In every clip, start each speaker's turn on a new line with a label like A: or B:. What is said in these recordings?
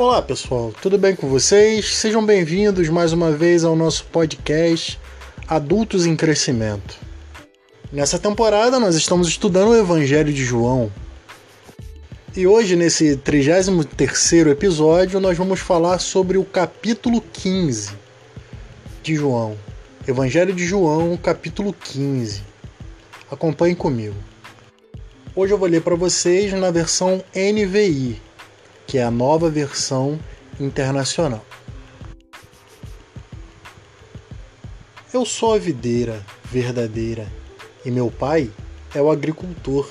A: Olá pessoal, tudo bem com vocês? Sejam bem-vindos mais uma vez ao nosso podcast Adultos em Crescimento. Nessa temporada nós estamos estudando o Evangelho de João. E hoje, nesse 33 episódio, nós vamos falar sobre o capítulo 15 de João. Evangelho de João, capítulo 15. Acompanhe comigo. Hoje eu vou ler para vocês na versão NVI, que é a nova versão internacional. Eu sou a videira verdadeira e meu pai é o agricultor.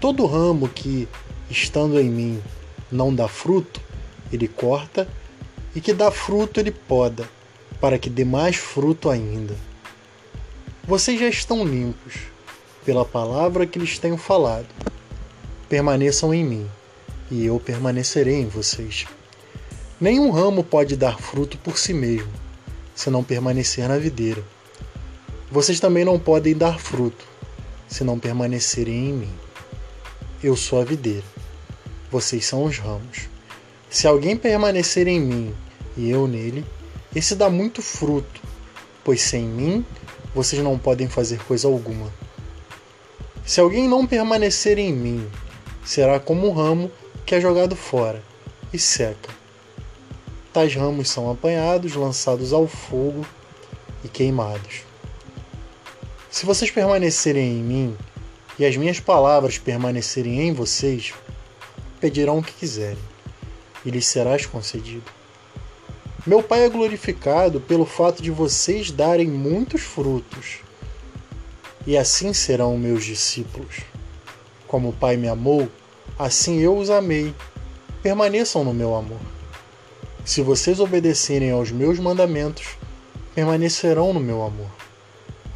A: Todo ramo que, estando em mim, não dá fruto, ele corta, e que dá fruto, ele poda, para que dê mais fruto ainda. Vocês já estão limpos pela palavra que lhes tenho falado. Permaneçam em mim e eu permanecerei em vocês. Nenhum ramo pode dar fruto por si mesmo, se não permanecer na videira. Vocês também não podem dar fruto, se não permanecerem em mim. Eu sou a videira, vocês são os ramos. Se alguém permanecer em mim e eu nele, esse dá muito fruto, pois sem mim vocês não podem fazer coisa alguma. Se alguém não permanecer em mim, será como um ramo que é jogado fora e seca. Tais ramos são apanhados, lançados ao fogo e queimados. Se vocês permanecerem em mim e as minhas palavras permanecerem em vocês, pedirão o que quiserem e lhes serás concedido. Meu Pai é glorificado pelo fato de vocês darem muitos frutos, e assim serão meus discípulos. Como o Pai me amou, Assim eu os amei. Permaneçam no meu amor. Se vocês obedecerem aos meus mandamentos, permanecerão no meu amor.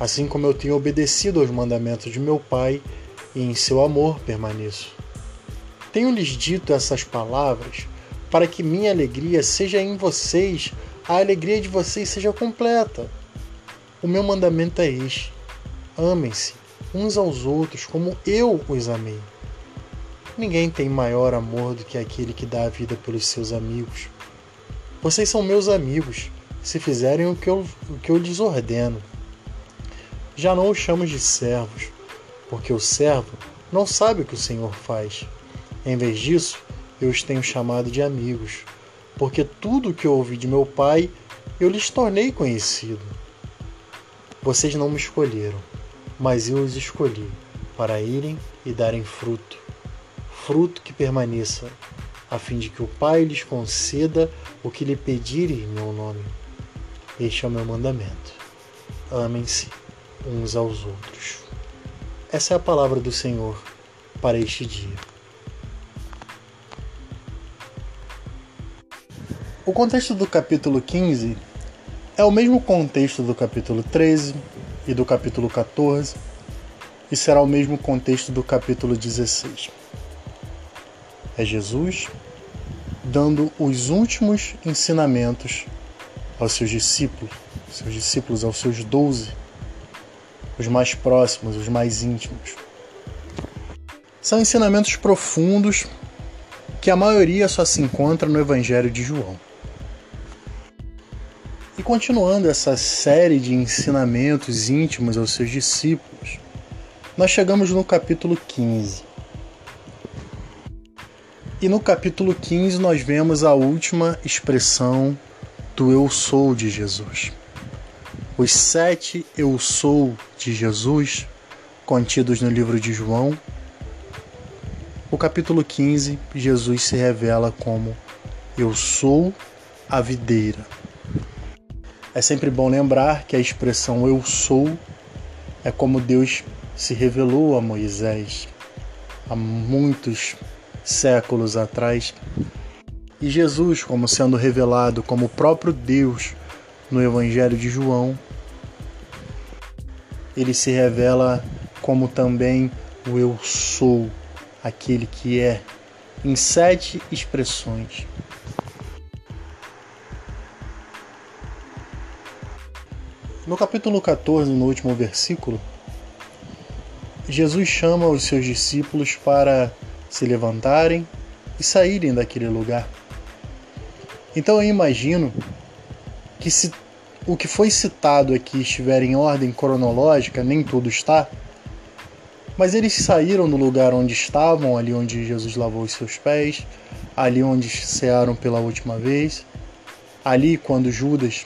A: Assim como eu tenho obedecido aos mandamentos de meu Pai e em seu amor permaneço. Tenho-lhes dito essas palavras para que minha alegria seja em vocês, a alegria de vocês seja completa. O meu mandamento é este: amem-se uns aos outros como eu os amei. Ninguém tem maior amor do que aquele que dá a vida pelos seus amigos. Vocês são meus amigos, se fizerem o que eu, o que eu lhes ordeno. Já não os chamo de servos, porque o servo não sabe o que o Senhor faz. Em vez disso, eu os tenho chamado de amigos, porque tudo o que eu ouvi de meu Pai eu lhes tornei conhecido. Vocês não me escolheram, mas eu os escolhi para irem e darem fruto fruto que permaneça, a fim de que o Pai lhes conceda o que lhe pedirem em meu nome. Este é o meu mandamento. Amem-se uns aos outros. Essa é a palavra do Senhor para este dia. O contexto do capítulo 15 é o mesmo contexto do capítulo 13 e do capítulo 14 e será o mesmo contexto do capítulo 16 é Jesus dando os últimos ensinamentos aos seus discípulos, seus discípulos, aos seus doze, os mais próximos, os mais íntimos. São ensinamentos profundos que a maioria só se encontra no Evangelho de João. E continuando essa série de ensinamentos íntimos aos seus discípulos, nós chegamos no capítulo 15 e no capítulo 15 nós vemos a última expressão do eu sou de Jesus. Os sete eu sou de Jesus, contidos no livro de João. O capítulo 15, Jesus se revela como eu sou a videira. É sempre bom lembrar que a expressão eu sou é como Deus se revelou a Moisés há muitos séculos atrás. E Jesus, como sendo revelado como o próprio Deus no Evangelho de João, ele se revela como também o Eu Sou, aquele que é, em sete expressões. No capítulo 14, no último versículo, Jesus chama os seus discípulos para se levantarem e saírem daquele lugar. Então eu imagino que se o que foi citado aqui estiver em ordem cronológica, nem tudo está, mas eles saíram do lugar onde estavam, ali onde Jesus lavou os seus pés, ali onde cearam pela última vez, ali quando Judas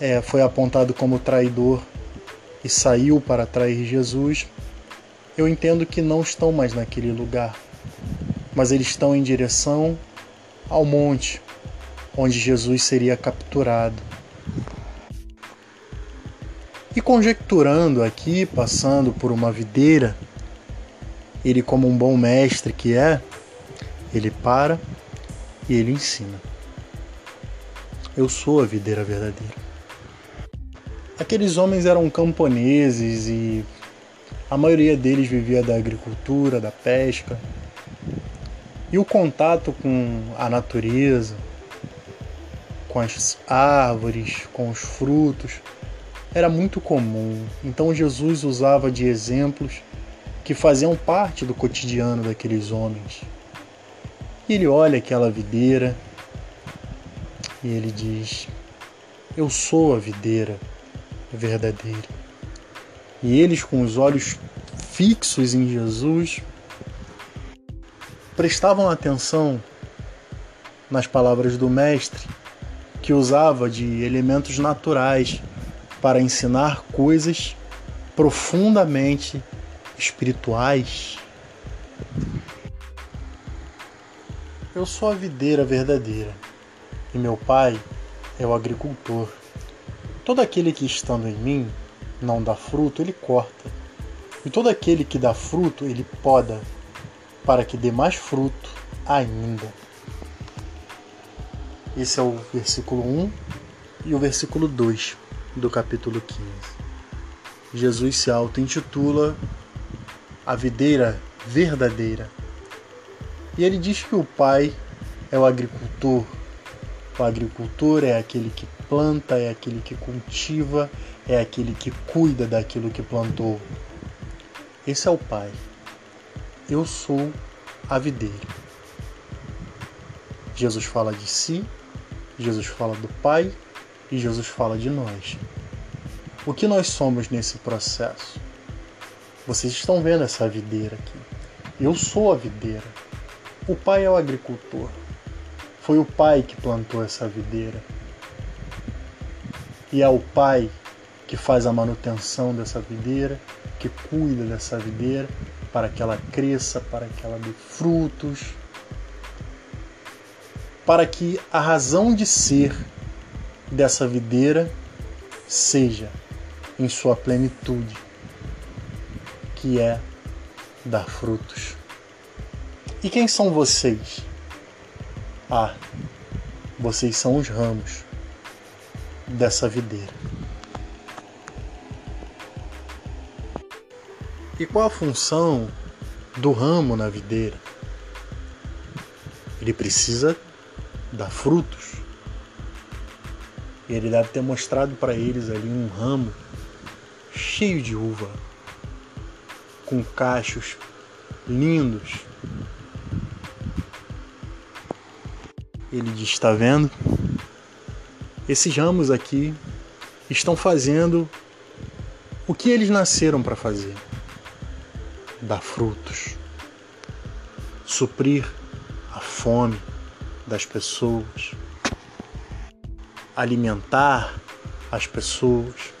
A: é, foi apontado como traidor e saiu para trair Jesus, eu entendo que não estão mais naquele lugar, mas eles estão em direção ao monte onde Jesus seria capturado. E conjecturando aqui, passando por uma videira, ele, como um bom mestre que é, ele para e ele ensina. Eu sou a videira verdadeira. Aqueles homens eram camponeses e a maioria deles vivia da agricultura, da pesca. E o contato com a natureza, com as árvores, com os frutos, era muito comum. Então Jesus usava de exemplos que faziam parte do cotidiano daqueles homens. E ele olha aquela videira e ele diz: Eu sou a videira verdadeira. E eles, com os olhos fixos em Jesus, prestavam atenção nas palavras do Mestre, que usava de elementos naturais para ensinar coisas profundamente espirituais. Eu sou a videira verdadeira e meu pai é o agricultor. Todo aquele que estando em mim não dá fruto, ele corta. E todo aquele que dá fruto, ele poda, para que dê mais fruto ainda. Esse é o versículo 1 e o versículo 2 do capítulo 15. Jesus se auto-intitula a videira verdadeira. E ele diz que o Pai é o agricultor. O agricultor é aquele que planta, é aquele que cultiva, é aquele que cuida daquilo que plantou. Esse é o Pai. Eu sou a videira. Jesus fala de si, Jesus fala do Pai e Jesus fala de nós. O que nós somos nesse processo? Vocês estão vendo essa videira aqui. Eu sou a videira. O pai é o agricultor. Foi o pai que plantou essa videira. E é o pai que faz a manutenção dessa videira, que cuida dessa videira para que ela cresça, para que ela dê frutos, para que a razão de ser dessa videira seja em sua plenitude, que é dar frutos. E quem são vocês? Ah, vocês são os ramos dessa videira. E qual a função do ramo na videira? Ele precisa dar frutos. E ele deve ter mostrado para eles ali um ramo cheio de uva, com cachos lindos. Ele diz: Está vendo? Esses ramos aqui estão fazendo o que eles nasceram para fazer: dar frutos, suprir a fome das pessoas alimentar as pessoas,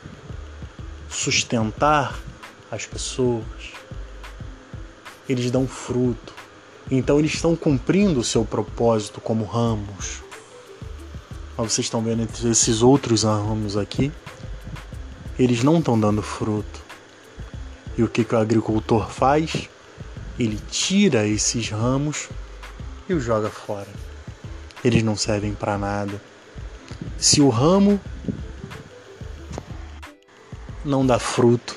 A: sustentar as pessoas. Eles dão fruto. Então eles estão cumprindo o seu propósito como ramos. Mas vocês estão vendo esses outros ramos aqui, eles não estão dando fruto. E o que, que o agricultor faz? Ele tira esses ramos e os joga fora. Eles não servem para nada. Se o ramo não dá fruto,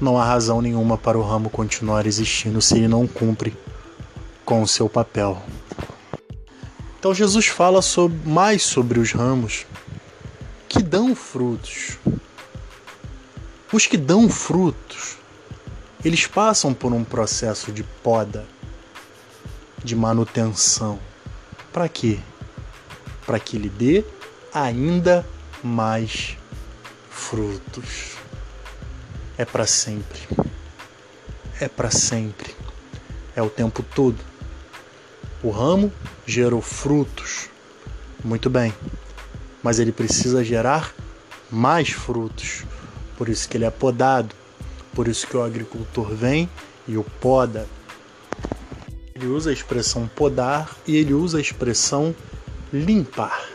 A: não há razão nenhuma para o ramo continuar existindo se ele não cumpre com o seu papel. Então Jesus fala sobre, mais sobre os ramos dão frutos. Os que dão frutos, eles passam por um processo de poda de manutenção. Para quê? Para que ele dê ainda mais frutos. É para sempre. É para sempre. É o tempo todo. O ramo gerou frutos. Muito bem. Mas ele precisa gerar mais frutos. Por isso que ele é podado. Por isso que o agricultor vem e o poda. Ele usa a expressão podar e ele usa a expressão limpar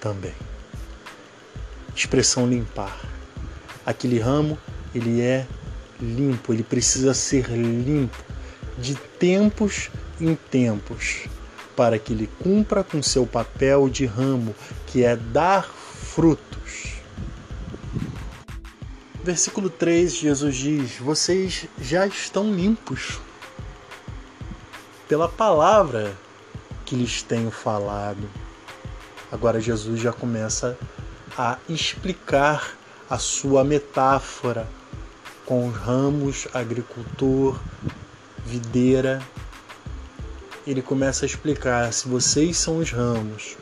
A: também. Expressão limpar. Aquele ramo, ele é limpo, ele precisa ser limpo de tempos em tempos, para que ele cumpra com seu papel de ramo, que é dar frutos. Versículo 3, Jesus diz: Vocês já estão limpos pela palavra que lhes tenho falado. Agora Jesus já começa a explicar a sua metáfora com os ramos, agricultor, videira. Ele começa a explicar: se vocês são os ramos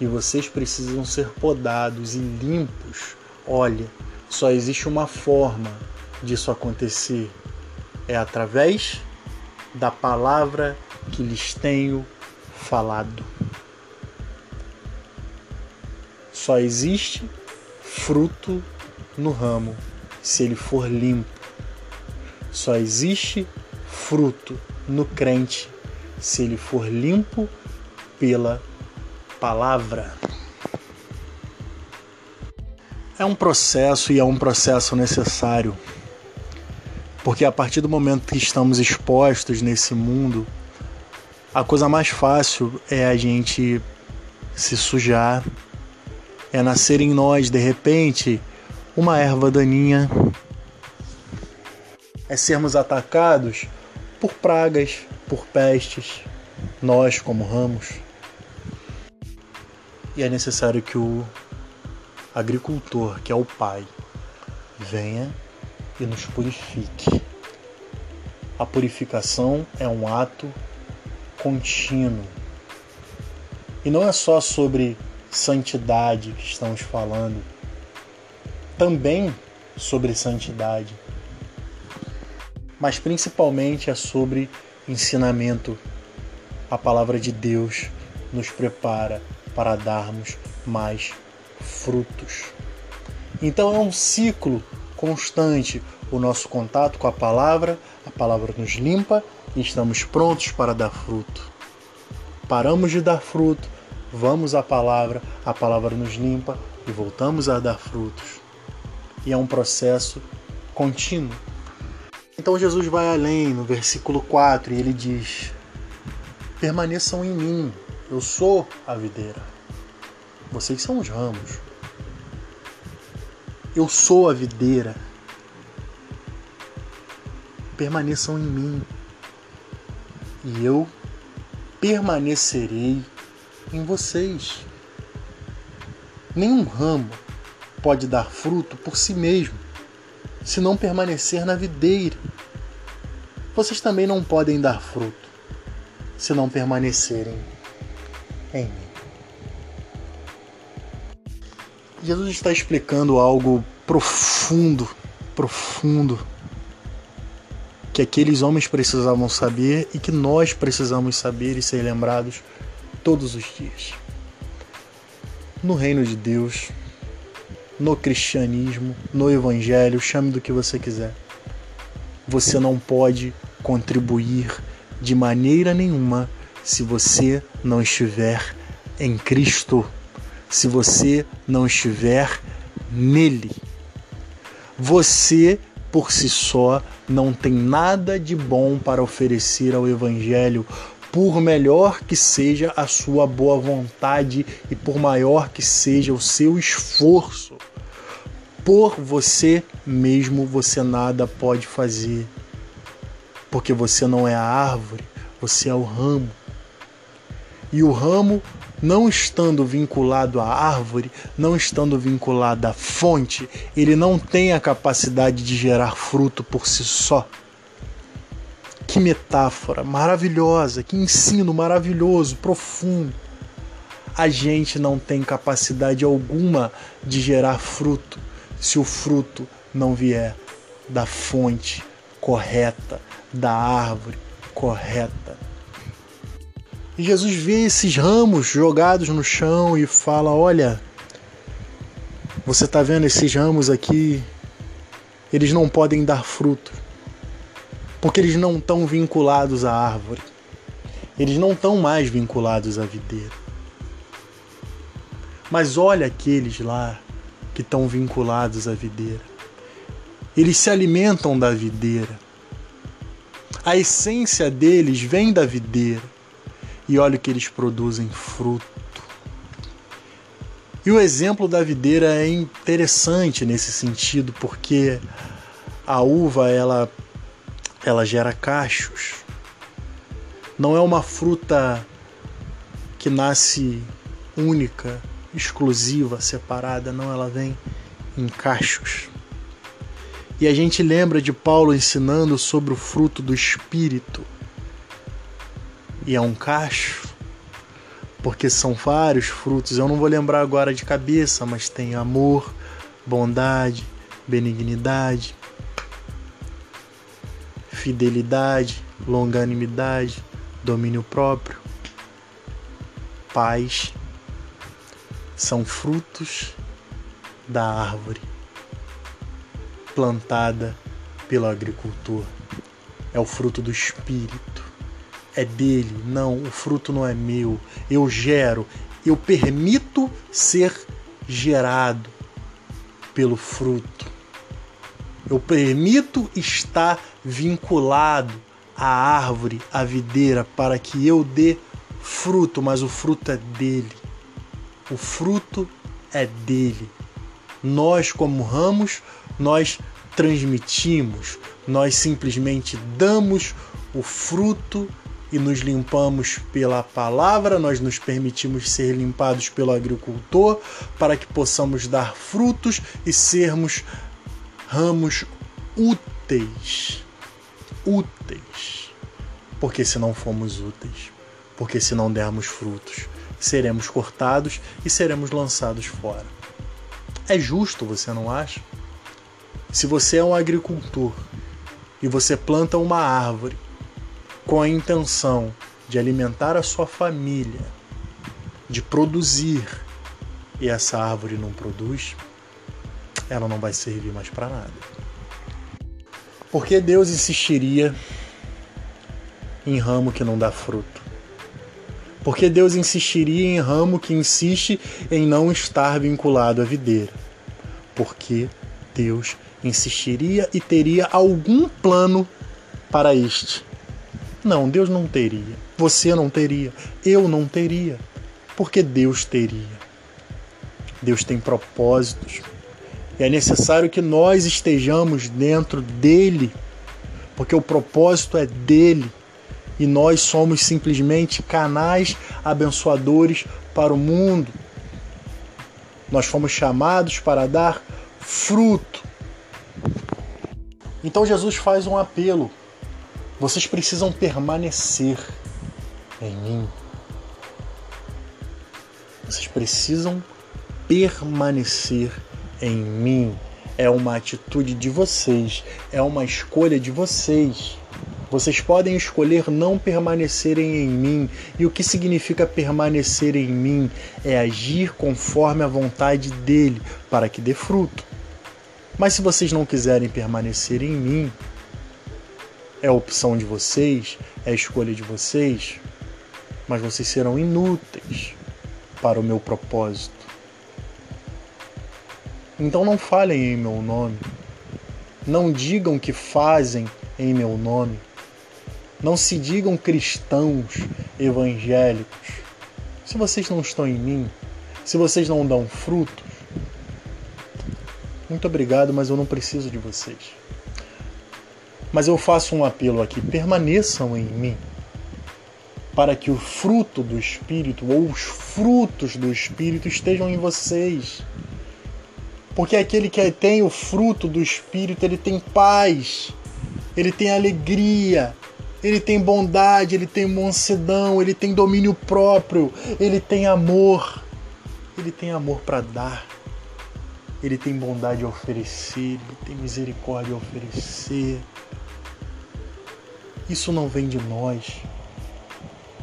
A: e vocês precisam ser podados e limpos, olha, só existe uma forma disso acontecer: é através da palavra que lhes tenho falado. Só existe fruto no ramo se ele for limpo. Só existe fruto no crente se ele for limpo pela palavra. É um processo e é um processo necessário. Porque a partir do momento que estamos expostos nesse mundo, a coisa mais fácil é a gente se sujar, é nascer em nós de repente uma erva daninha, é sermos atacados por pragas, por pestes, nós como ramos. E é necessário que o agricultor, que é o Pai, venha e nos purifique. A purificação é um ato contínuo. E não é só sobre santidade que estamos falando, também sobre santidade, mas principalmente é sobre ensinamento. A palavra de Deus nos prepara para darmos mais frutos. Então é um ciclo constante o nosso contato com a palavra, a palavra nos limpa e estamos prontos para dar fruto. Paramos de dar fruto, vamos à palavra, a palavra nos limpa e voltamos a dar frutos. E é um processo contínuo. Então Jesus vai além no versículo 4 e ele diz: Permaneçam em mim, eu sou a videira, vocês são os ramos. Eu sou a videira. Permaneçam em mim, e eu permanecerei em vocês. Nenhum ramo pode dar fruto por si mesmo, se não permanecer na videira. Vocês também não podem dar fruto se não permanecerem em mim. Jesus está explicando algo profundo, profundo que aqueles homens precisavam saber e que nós precisamos saber e ser lembrados todos os dias. No reino de Deus, no cristianismo, no evangelho, chame do que você quiser. Você não pode contribuir de maneira nenhuma se você não estiver em Cristo, se você não estiver nele. Você por si só não tem nada de bom para oferecer ao Evangelho, por melhor que seja a sua boa vontade e por maior que seja o seu esforço. Por você mesmo você nada pode fazer, porque você não é a árvore, você é o ramo. E o ramo não estando vinculado à árvore, não estando vinculado à fonte, ele não tem a capacidade de gerar fruto por si só. Que metáfora maravilhosa, que ensino maravilhoso, profundo. A gente não tem capacidade alguma de gerar fruto se o fruto não vier da fonte correta, da árvore correta. E Jesus vê esses ramos jogados no chão e fala: Olha, você está vendo esses ramos aqui? Eles não podem dar fruto, porque eles não estão vinculados à árvore, eles não estão mais vinculados à videira. Mas olha aqueles lá que estão vinculados à videira. Eles se alimentam da videira. A essência deles vem da videira. E olha que eles produzem fruto. E o exemplo da videira é interessante nesse sentido, porque a uva ela ela gera cachos. Não é uma fruta que nasce única, exclusiva, separada, não, ela vem em cachos. E a gente lembra de Paulo ensinando sobre o fruto do espírito. E é um cacho porque são vários frutos. Eu não vou lembrar agora de cabeça, mas tem amor, bondade, benignidade, fidelidade, longanimidade, domínio próprio, paz. São frutos da árvore plantada pelo agricultor. É o fruto do espírito é dele. Não, o fruto não é meu. Eu gero, eu permito ser gerado pelo fruto. Eu permito estar vinculado à árvore, à videira, para que eu dê fruto, mas o fruto é dele. O fruto é dele. Nós, como ramos, nós transmitimos, nós simplesmente damos o fruto e nos limpamos pela palavra, nós nos permitimos ser limpados pelo agricultor para que possamos dar frutos e sermos ramos úteis. Úteis. Porque se não formos úteis, porque se não dermos frutos, seremos cortados e seremos lançados fora. É justo, você não acha? Se você é um agricultor e você planta uma árvore com a intenção de alimentar a sua família, de produzir, e essa árvore não produz, ela não vai servir mais para nada. Por que Deus insistiria em ramo que não dá fruto? Por que Deus insistiria em ramo que insiste em não estar vinculado à videira? Porque Deus insistiria e teria algum plano para este não, Deus não teria. Você não teria. Eu não teria. Porque Deus teria. Deus tem propósitos. E é necessário que nós estejamos dentro dele, porque o propósito é dele. E nós somos simplesmente canais abençoadores para o mundo. Nós fomos chamados para dar fruto. Então Jesus faz um apelo vocês precisam permanecer em mim. Vocês precisam permanecer em mim. É uma atitude de vocês, é uma escolha de vocês. Vocês podem escolher não permanecerem em mim. E o que significa permanecer em mim? É agir conforme a vontade dele, para que dê fruto. Mas se vocês não quiserem permanecer em mim, é opção de vocês, é escolha de vocês, mas vocês serão inúteis para o meu propósito. Então não falem em meu nome, não digam que fazem em meu nome, não se digam cristãos evangélicos. Se vocês não estão em mim, se vocês não dão frutos, muito obrigado, mas eu não preciso de vocês. Mas eu faço um apelo aqui: permaneçam em mim, para que o fruto do Espírito ou os frutos do Espírito estejam em vocês. Porque aquele que tem o fruto do Espírito, ele tem paz, ele tem alegria, ele tem bondade, ele tem mansidão, ele tem domínio próprio, ele tem amor. Ele tem amor para dar. Ele tem bondade a oferecer, ele tem misericórdia a oferecer. Isso não vem de nós.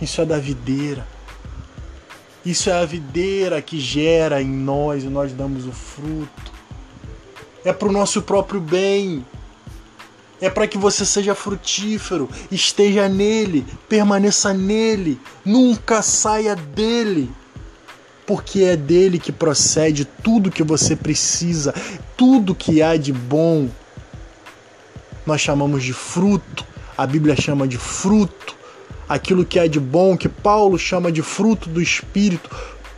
A: Isso é da videira. Isso é a videira que gera em nós e nós damos o fruto. É para o nosso próprio bem é para que você seja frutífero, esteja nele, permaneça nele, nunca saia dele. Porque é dele que procede tudo que você precisa, tudo que há de bom. Nós chamamos de fruto, a Bíblia chama de fruto, aquilo que há de bom, que Paulo chama de fruto do Espírito,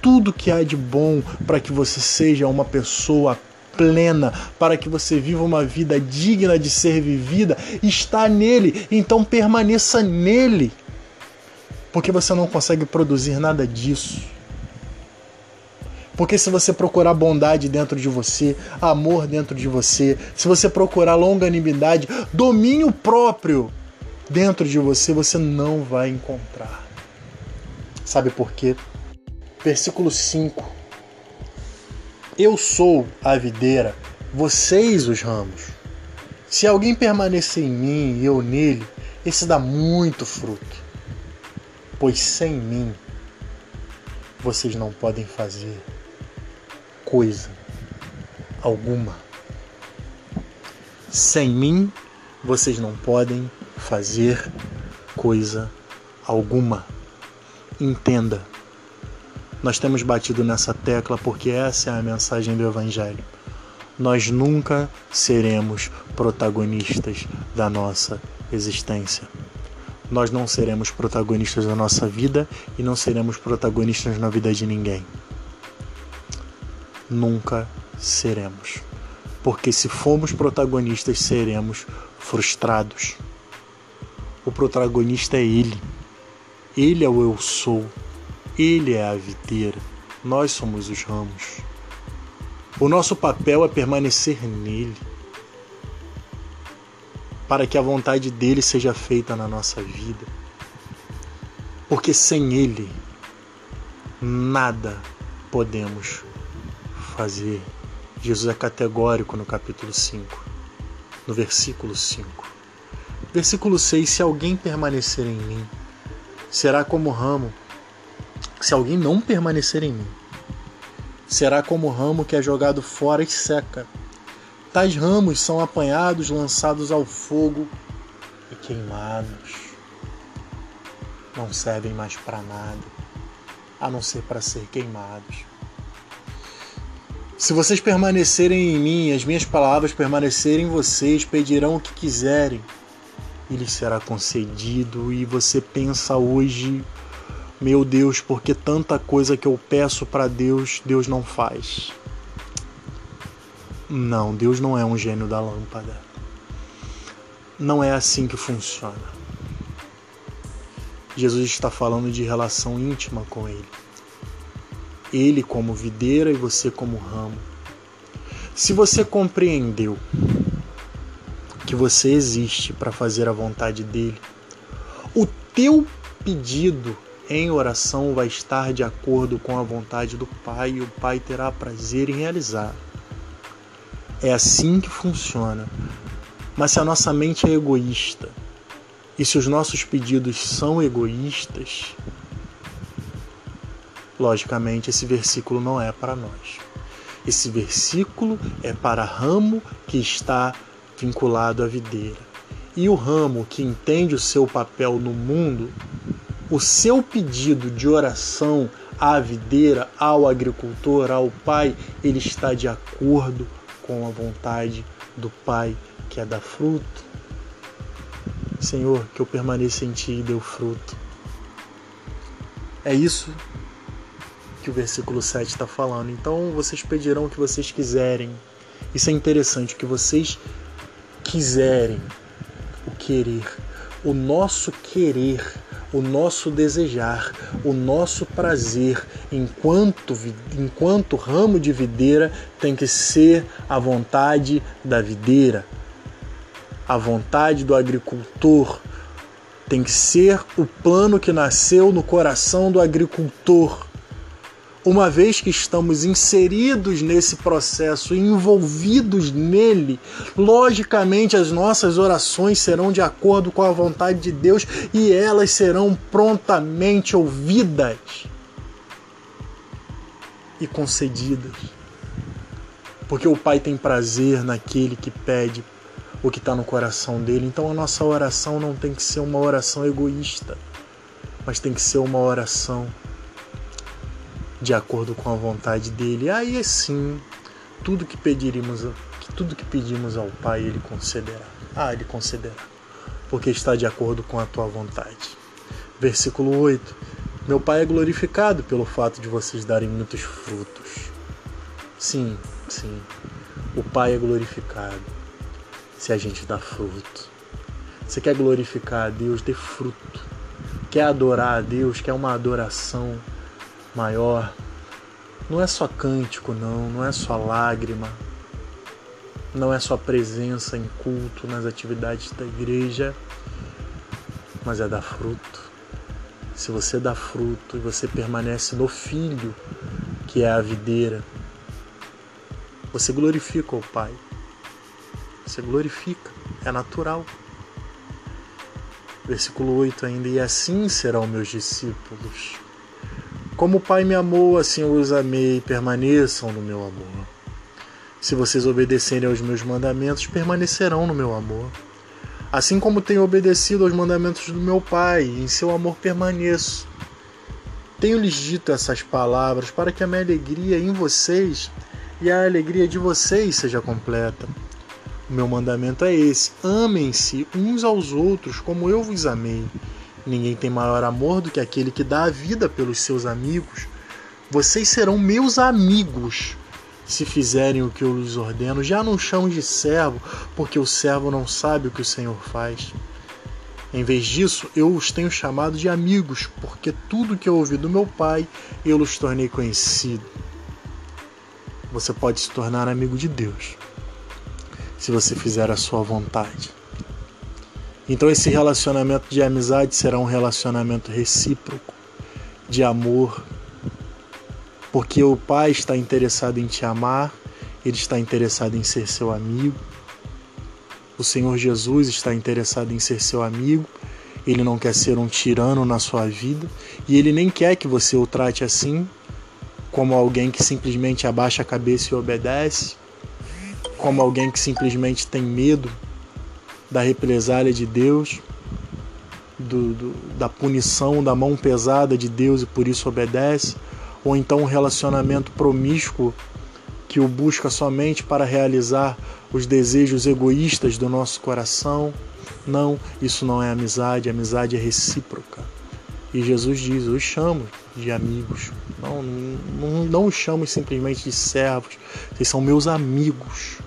A: tudo que há de bom para que você seja uma pessoa plena, para que você viva uma vida digna de ser vivida, está nele. Então permaneça nele. Porque você não consegue produzir nada disso. Porque se você procurar bondade dentro de você, amor dentro de você, se você procurar longanimidade, domínio próprio dentro de você, você não vai encontrar. Sabe por quê? Versículo 5 eu sou a videira, vocês os ramos. Se alguém permanecer em mim e eu nele, esse dá muito fruto. Pois sem mim vocês não podem fazer coisa alguma. Sem mim vocês não podem fazer coisa alguma. Entenda nós temos batido nessa tecla porque essa é a mensagem do Evangelho. Nós nunca seremos protagonistas da nossa existência. Nós não seremos protagonistas da nossa vida e não seremos protagonistas na vida de ninguém. Nunca seremos. Porque se formos protagonistas, seremos frustrados. O protagonista é Ele. Ele é o eu sou. Ele é a videira, nós somos os ramos. O nosso papel é permanecer nele, para que a vontade dele seja feita na nossa vida. Porque sem ele, nada podemos fazer. Jesus é categórico no capítulo 5, no versículo 5. Versículo 6: Se alguém permanecer em mim, será como ramo se alguém não permanecer em mim, será como ramo que é jogado fora e seca. Tais ramos são apanhados, lançados ao fogo e queimados. Não servem mais para nada, a não ser para ser queimados. Se vocês permanecerem em mim, as minhas palavras permanecerem em vocês, pedirão o que quiserem, e lhes será concedido. E você pensa hoje meu Deus, porque tanta coisa que eu peço para Deus, Deus não faz. Não, Deus não é um gênio da lâmpada. Não é assim que funciona. Jesus está falando de relação íntima com Ele. Ele como videira e você como ramo. Se você compreendeu que você existe para fazer a vontade dele, o teu pedido em oração vai estar de acordo com a vontade do Pai e o Pai terá prazer em realizar. É assim que funciona. Mas se a nossa mente é egoísta e se os nossos pedidos são egoístas, logicamente esse versículo não é para nós. Esse versículo é para ramo que está vinculado à videira. E o ramo que entende o seu papel no mundo o seu pedido de oração à videira, ao agricultor, ao pai, ele está de acordo com a vontade do Pai que é dar fruto. Senhor, que eu permaneça em Ti e dê o fruto. É isso que o versículo 7 está falando. Então vocês pedirão o que vocês quiserem. Isso é interessante, que vocês quiserem, o querer. O nosso querer o nosso desejar, o nosso prazer, enquanto, enquanto ramo de videira, tem que ser a vontade da videira, a vontade do agricultor, Tem que ser o plano que nasceu no coração do agricultor. Uma vez que estamos inseridos nesse processo, envolvidos nele, logicamente as nossas orações serão de acordo com a vontade de Deus e elas serão prontamente ouvidas e concedidas. Porque o Pai tem prazer naquele que pede o que está no coração dele. Então a nossa oração não tem que ser uma oração egoísta, mas tem que ser uma oração de acordo com a vontade dele. Aí sim, tudo que pediremos, tudo que pedimos ao Pai, ele concederá. Ah, ele concederá, porque está de acordo com a tua vontade. Versículo 8. Meu Pai é glorificado pelo fato de vocês darem muitos frutos. Sim, sim. O Pai é glorificado se a gente dá fruto. Você quer glorificar a Deus, dê fruto. Quer adorar a Deus, quer uma adoração maior. Não é só cântico, não, não é só lágrima, não é só presença em culto, nas atividades da igreja, mas é dar fruto. Se você dá fruto e você permanece no Filho, que é a videira, você glorifica o Pai. Você glorifica, é natural. Versículo 8 ainda: E assim serão meus discípulos. Como o Pai me amou, assim os amei, permaneçam no meu amor. Se vocês obedecerem aos meus mandamentos, permanecerão no meu amor. Assim como tenho obedecido aos mandamentos do meu Pai, em seu amor permaneço. Tenho-lhes dito essas palavras para que a minha alegria em vocês e a alegria de vocês seja completa. O meu mandamento é esse: amem-se uns aos outros como eu vos amei. Ninguém tem maior amor do que aquele que dá a vida pelos seus amigos. Vocês serão meus amigos se fizerem o que eu lhes ordeno. Já não chamo de servo, porque o servo não sabe o que o Senhor faz. Em vez disso, eu os tenho chamado de amigos, porque tudo que eu ouvi do meu Pai eu os tornei conhecido. Você pode se tornar amigo de Deus se você fizer a sua vontade. Então, esse relacionamento de amizade será um relacionamento recíproco, de amor, porque o Pai está interessado em te amar, ele está interessado em ser seu amigo. O Senhor Jesus está interessado em ser seu amigo, ele não quer ser um tirano na sua vida e ele nem quer que você o trate assim, como alguém que simplesmente abaixa a cabeça e obedece, como alguém que simplesmente tem medo da represália de Deus, do, do, da punição, da mão pesada de Deus e por isso obedece, ou então um relacionamento promíscuo que o busca somente para realizar os desejos egoístas do nosso coração. Não, isso não é amizade, amizade é recíproca. E Jesus diz: Eu os chamo de amigos. Não, não, não os chamo simplesmente de servos. Vocês são meus amigos.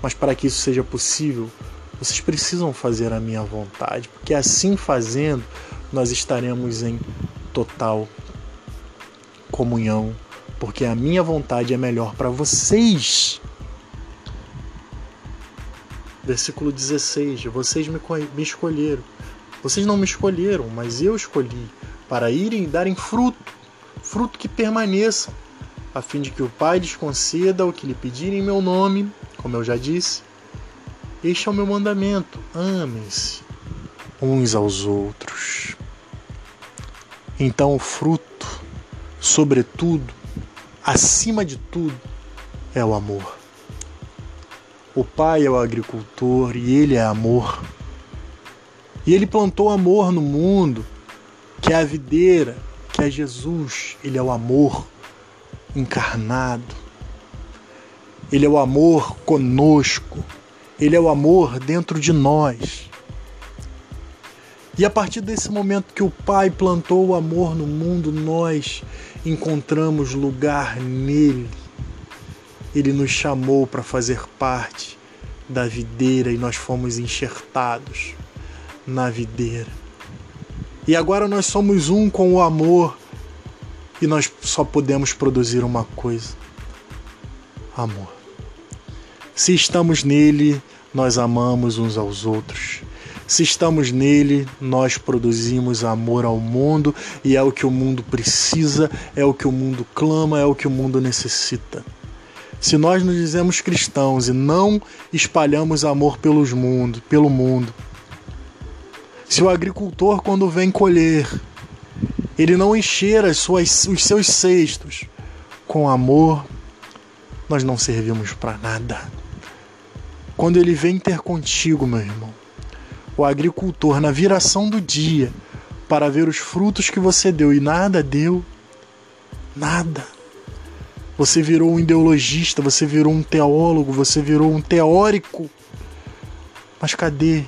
A: Mas para que isso seja possível, vocês precisam fazer a minha vontade, porque assim fazendo, nós estaremos em total comunhão, porque a minha vontade é melhor para vocês. Versículo 16: Vocês me, me escolheram. Vocês não me escolheram, mas eu escolhi para irem e darem fruto, fruto que permaneça, a fim de que o Pai lhes conceda o que lhe pedirem em meu nome como eu já disse. Este é o meu mandamento: amem-se uns aos outros. Então, o fruto, sobretudo, acima de tudo, é o amor. O pai é o agricultor e ele é amor. E ele plantou amor no mundo, que é a videira, que é Jesus. Ele é o amor encarnado. Ele é o amor conosco. Ele é o amor dentro de nós. E a partir desse momento que o Pai plantou o amor no mundo, nós encontramos lugar nele. Ele nos chamou para fazer parte da videira e nós fomos enxertados na videira. E agora nós somos um com o amor e nós só podemos produzir uma coisa: amor. Se estamos nele, nós amamos uns aos outros. Se estamos nele, nós produzimos amor ao mundo e é o que o mundo precisa, é o que o mundo clama, é o que o mundo necessita. Se nós nos dizemos cristãos e não espalhamos amor pelos mundo, pelo mundo, se o agricultor, quando vem colher, ele não encher as suas, os seus cestos com amor, nós não servimos para nada. Quando ele vem ter contigo, meu irmão, o agricultor na viração do dia para ver os frutos que você deu e nada deu, nada. Você virou um ideologista, você virou um teólogo, você virou um teórico. Mas cadê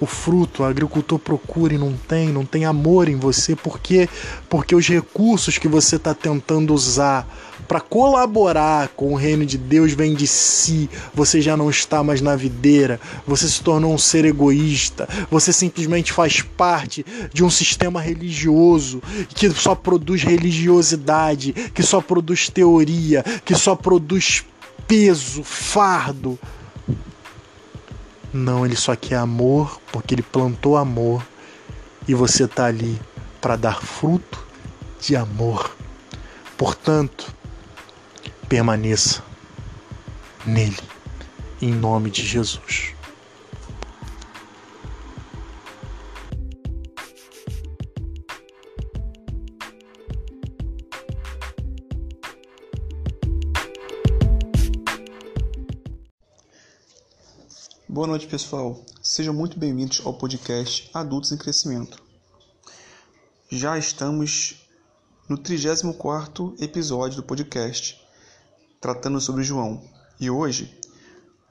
A: o fruto? O agricultor procura e não tem, não tem amor em você, por quê? Porque os recursos que você está tentando usar para colaborar com o reino de Deus vem de si. Você já não está mais na videira, você se tornou um ser egoísta, você simplesmente faz parte de um sistema religioso que só produz religiosidade, que só produz teoria, que só produz peso, fardo. Não, ele só quer amor porque ele plantou amor e você está ali para dar fruto de amor. Portanto, permaneça nele, em nome de Jesus.
B: Boa noite, pessoal. Sejam muito bem-vindos ao podcast Adultos em Crescimento. Já estamos no 34º episódio do podcast tratando sobre João. E hoje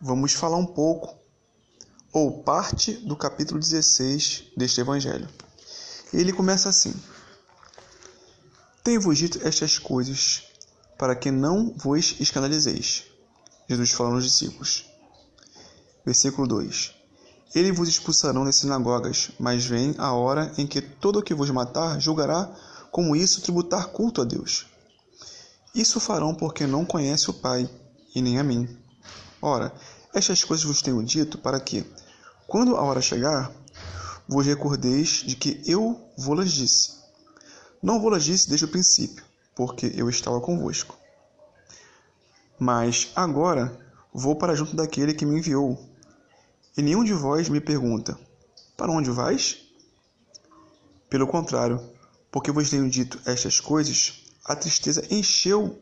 B: vamos falar um pouco, ou parte do capítulo 16 deste evangelho. Ele começa assim: Tenho-vos dito estas coisas para que não vos escandalizeis. Jesus falando aos discípulos. Versículo 2: Eles vos expulsarão das sinagogas, mas vem a hora em que todo o que vos matar julgará como isso tributar culto a Deus. Isso farão porque não conhece o Pai, e nem a mim. Ora, estas coisas vos tenho dito para que, quando a hora chegar, vos recordeis de que eu vou-las disse. Não vou-las disse desde o princípio, porque eu estava convosco. Mas agora vou para junto daquele que me enviou. E nenhum de vós me pergunta: Para onde vais? Pelo contrário, porque vos tenho dito estas coisas, a tristeza encheu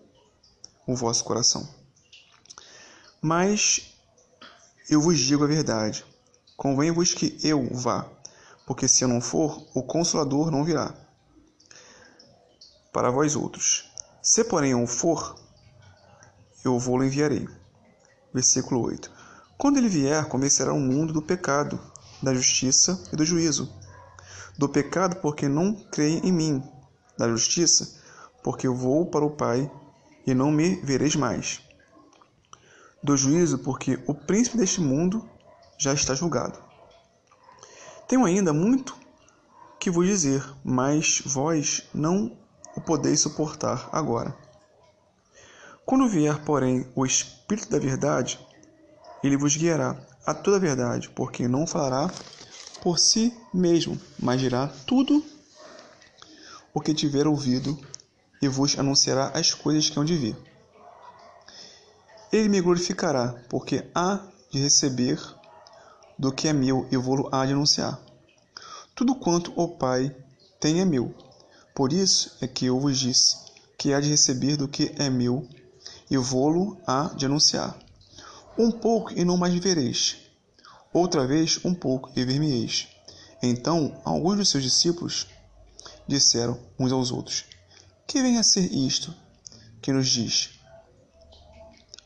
B: o vosso coração. Mas eu vos digo a verdade: convém-vos que eu vá, porque se eu não for, o Consolador não virá para vós outros. Se, porém, eu for, eu vou-lo enviarei. Versículo 8. Quando ele vier, convencerá o mundo do pecado, da justiça e do juízo. Do pecado, porque não creem em mim. Da justiça, porque eu vou para o Pai e não me vereis mais. Do juízo, porque o príncipe deste mundo já está julgado. Tenho ainda muito que vos dizer, mas vós não o podeis suportar agora. Quando vier, porém, o Espírito da Verdade, ele vos guiará a toda a verdade, porque não falará por si mesmo, mas dirá tudo o que tiver ouvido e vos anunciará as coisas que hão de vir. Ele me glorificará, porque há de receber do que é meu e vou-lo há de anunciar. Tudo quanto o Pai tem é meu. Por isso é que eu vos disse que há de receber do que é meu e vou-lo há de anunciar. Um pouco e não mais vereis. Outra vez um pouco e ver-me-eis. Então alguns dos seus discípulos disseram uns aos outros: que vem a ser isto que nos diz: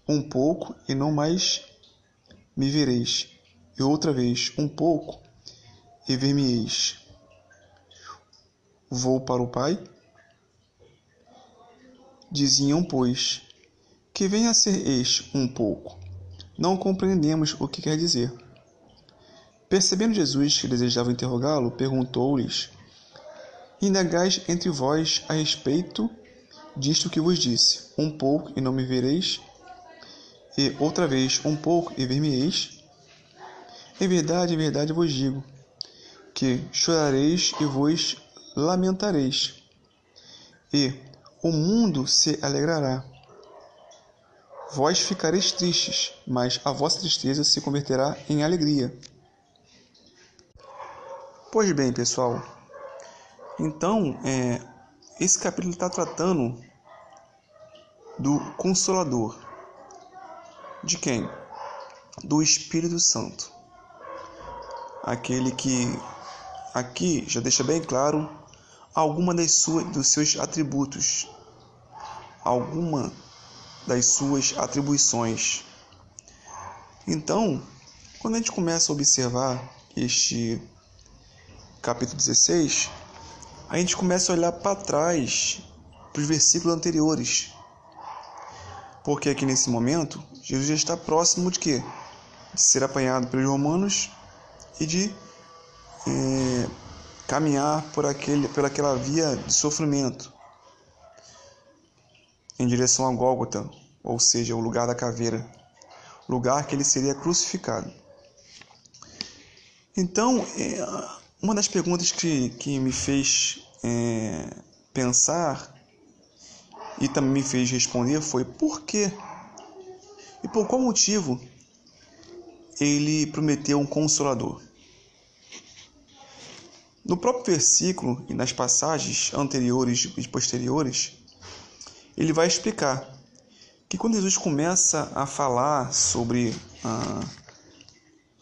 B: Um pouco e não mais me vereis, e outra vez um pouco e ver-me-eis. Vou para o Pai? Diziam, pois, que vem a ser este um pouco. Não compreendemos o que quer dizer. Percebendo Jesus que desejava interrogá-lo, perguntou-lhes Indagais entre vós a respeito disto que vos disse: um pouco e não me vereis, e outra vez um pouco e ver-me-eis? Em verdade, em verdade vos digo que chorareis e vos lamentareis, e o mundo se alegrará. Vós ficareis tristes, mas a vossa tristeza se converterá em alegria. Pois bem, pessoal, então é, esse capítulo está tratando do Consolador. De quem? Do Espírito Santo. Aquele que aqui já deixa bem claro alguma das suas dos seus atributos, alguma das suas atribuições. Então, quando a gente começa a observar este capítulo 16, a gente começa a olhar para trás, para os versículos anteriores. Porque aqui nesse momento, Jesus já está próximo de quê? De ser apanhado pelos romanos e de é, caminhar por, aquele, por aquela via de sofrimento em direção a Gólgota, ou seja, o lugar da caveira, lugar que ele seria crucificado. Então, é, uma das perguntas que, que me fez é, pensar e também me fez responder foi por quê? E por qual motivo ele prometeu um consolador? No próprio versículo e nas passagens anteriores e posteriores, ele vai explicar que quando Jesus começa a falar sobre ah,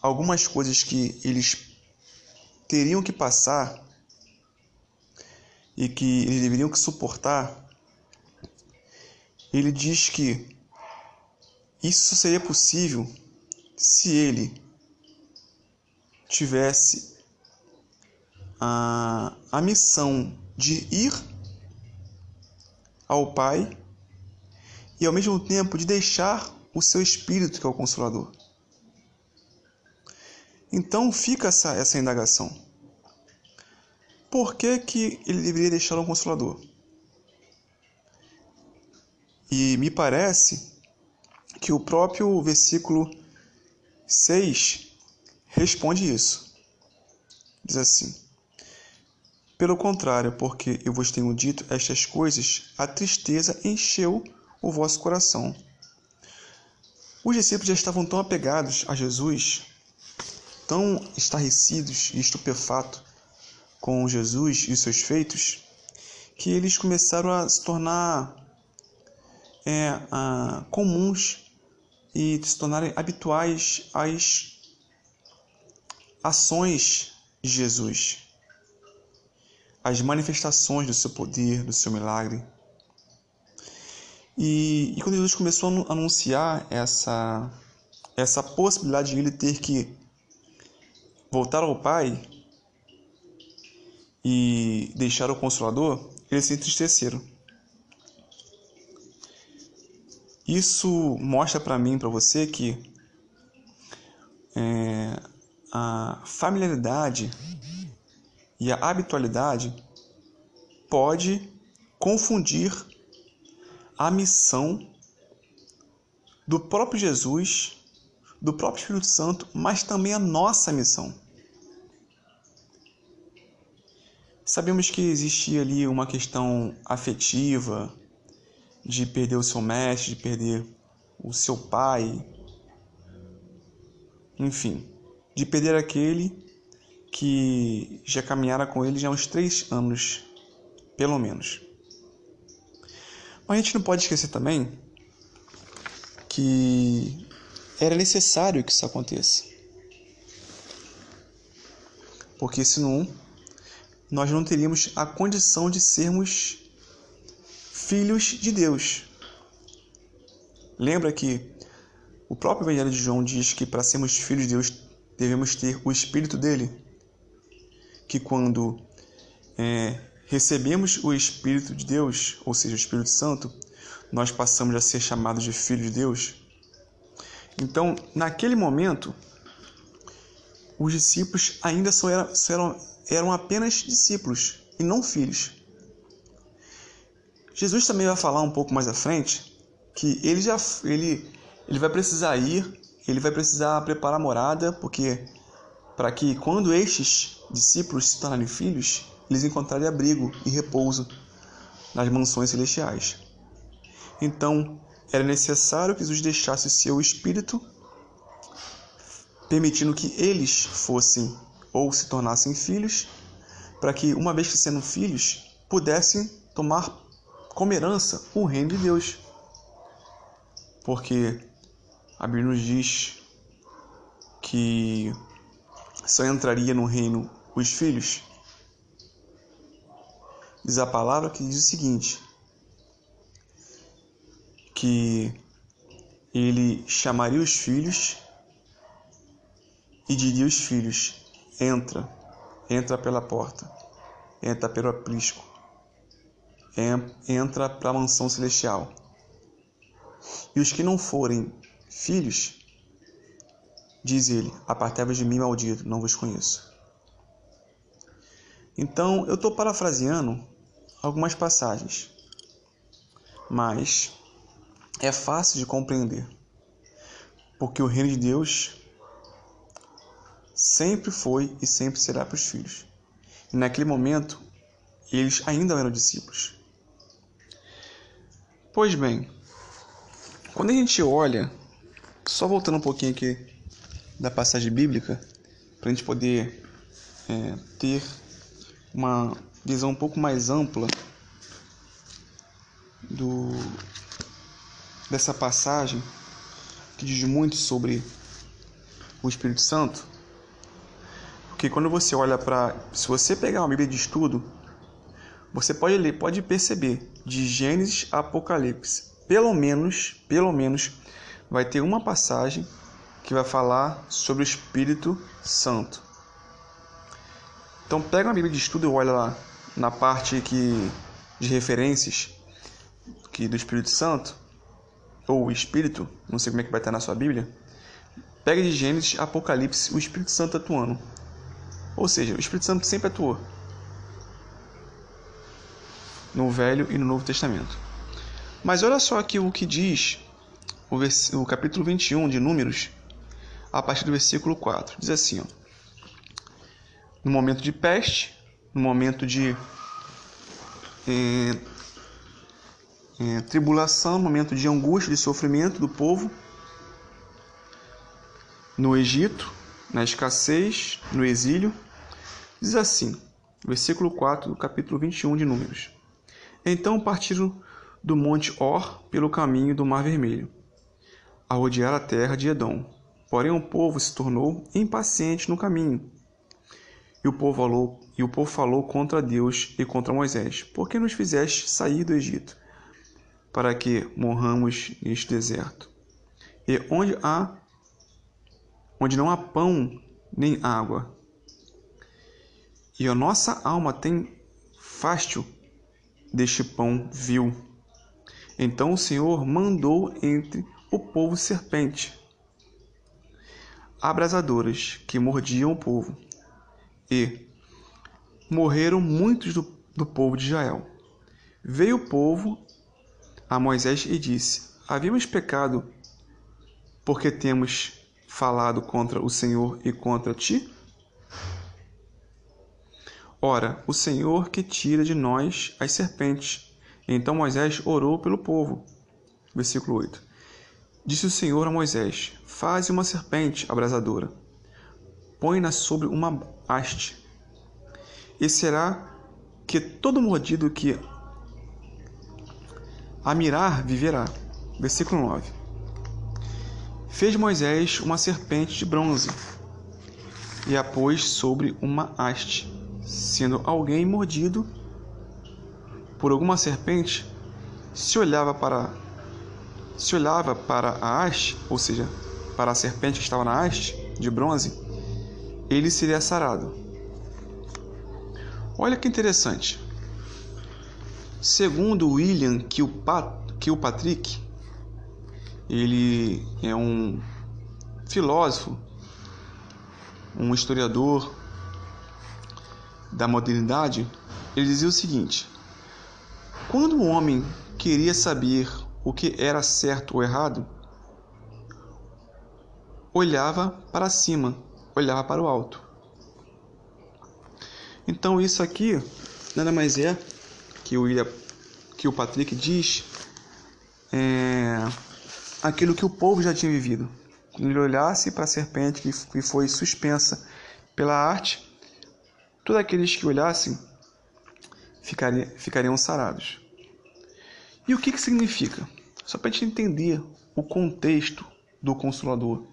B: algumas coisas que eles teriam que passar e que eles deveriam que suportar, ele diz que isso seria possível se ele tivesse a, a missão de ir ao Pai e ao mesmo tempo de deixar o seu Espírito, que é o Consolador. Então fica essa, essa indagação. Por que, que ele deveria deixar um Consolador? E me parece que o próprio versículo 6 responde isso. Diz assim: Pelo contrário, porque eu vos tenho dito estas coisas, a tristeza encheu o vosso coração. Os discípulos já estavam tão apegados a Jesus, tão estarrecidos e estupefatos com Jesus e seus feitos, que eles começaram a se tornar é, a, comuns e se tornarem habituais às ações de Jesus, as manifestações do seu poder, do seu milagre. E, e quando Jesus começou a anunciar essa, essa possibilidade de ele ter que voltar ao Pai e deixar o Consolador, eles se entristeceram. Isso mostra para mim, para você, que é, a familiaridade e a habitualidade pode confundir a missão do próprio Jesus, do próprio Espírito Santo, mas também a nossa missão. Sabemos que existia ali uma questão afetiva, de perder o seu mestre, de perder o seu pai, enfim, de perder aquele que já caminhara com ele já há uns três anos, pelo menos. Mas a gente não pode esquecer também que era necessário que isso aconteça. Porque senão nós não teríamos a condição de sermos filhos de Deus. Lembra que o próprio Evangelho de João diz que para sermos filhos de Deus devemos ter o Espírito dele, que quando é, recebemos o Espírito de Deus, ou seja, o Espírito Santo, nós passamos a ser chamados de filhos de Deus. Então, naquele momento, os discípulos ainda eram, eram, apenas discípulos e não filhos. Jesus também vai falar um pouco mais à frente que ele já ele, ele vai precisar ir, ele vai precisar preparar morada, porque para que quando estes discípulos se tornarem filhos, eles encontrarem abrigo e repouso nas mansões celestiais. Então, era necessário que Jesus deixasse o seu espírito, permitindo que eles fossem ou se tornassem filhos, para que, uma vez que sendo filhos, pudessem tomar como herança o reino de Deus. Porque a Bíblia nos diz que só entraria no reino os filhos. Diz a palavra que diz o seguinte: que ele chamaria os filhos e diria aos filhos: entra, entra pela porta, entra pelo aprisco, entra para a mansão celestial. E os que não forem filhos, diz ele: apartai-vos de mim, maldito, não vos conheço. Então, eu estou parafraseando algumas passagens, mas é fácil de compreender, porque o reino de Deus sempre foi e sempre será para os filhos. E naquele momento, eles ainda eram discípulos. Pois bem, quando a gente olha, só voltando um pouquinho aqui da passagem bíblica, para a gente poder é, ter uma visão um pouco mais ampla do dessa passagem que diz muito sobre o Espírito Santo, porque quando você olha para, se você pegar uma Bíblia de estudo, você pode ler, pode perceber de Gênesis a Apocalipse, pelo menos, pelo menos vai ter uma passagem que vai falar sobre o Espírito Santo. Então pega uma Bíblia de estudo e olha lá na parte que de referências que do Espírito Santo ou Espírito, não sei como é que vai estar na sua Bíblia, pega de Gênesis, Apocalipse, o Espírito Santo atuando. Ou seja, o Espírito Santo sempre atuou no Velho e no Novo Testamento. Mas olha só aqui o que diz o, vers... o capítulo 21 de Números, a partir do versículo 4. Diz assim: ó, No momento de peste, no momento de eh, é, tribulação, momento de angústia, de sofrimento do povo no Egito, na escassez, no exílio. Diz assim, versículo 4 do capítulo 21 de Números. Então partiram do monte Or pelo caminho do Mar Vermelho, a rodear a terra de Edom. Porém o povo se tornou impaciente no caminho. E o povo falou, e o povo falou contra Deus e contra Moisés: Por que nos fizeste sair do Egito? para que morramos neste deserto. E onde há onde não há pão nem água. E a nossa alma tem fástio deste pão vil. Então o Senhor mandou entre o povo serpente, abrasadoras que mordiam o povo, e morreram muitos do, do povo de Israel. Veio o povo a Moisés e disse: Havíamos pecado porque temos falado contra o Senhor e contra ti? Ora, o Senhor que tira de nós as serpentes. Então Moisés orou pelo povo. Versículo 8. Disse o Senhor a Moisés: Faze uma serpente abrasadora, põe-na sobre uma haste, e será que todo mordido que a mirar viverá. Versículo 9. Fez Moisés uma serpente de bronze e a pôs sobre uma haste. Sendo alguém mordido por alguma serpente, se olhava para se olhava para a haste, ou seja, para a serpente que estava na haste de bronze, ele seria sarado. Olha que interessante. Segundo William Kilpatrick, ele é um filósofo, um historiador da modernidade, ele dizia o seguinte: quando o homem queria saber o que era certo ou errado, olhava para cima, olhava para o alto. Então isso aqui nada mais é que o, William, que o Patrick diz é, aquilo que o povo já tinha vivido. Quando ele olhasse para a serpente que foi suspensa pela arte, todos aqueles que olhassem ficariam, ficariam sarados. E o que, que significa? Só para a gente entender o contexto do Consolador.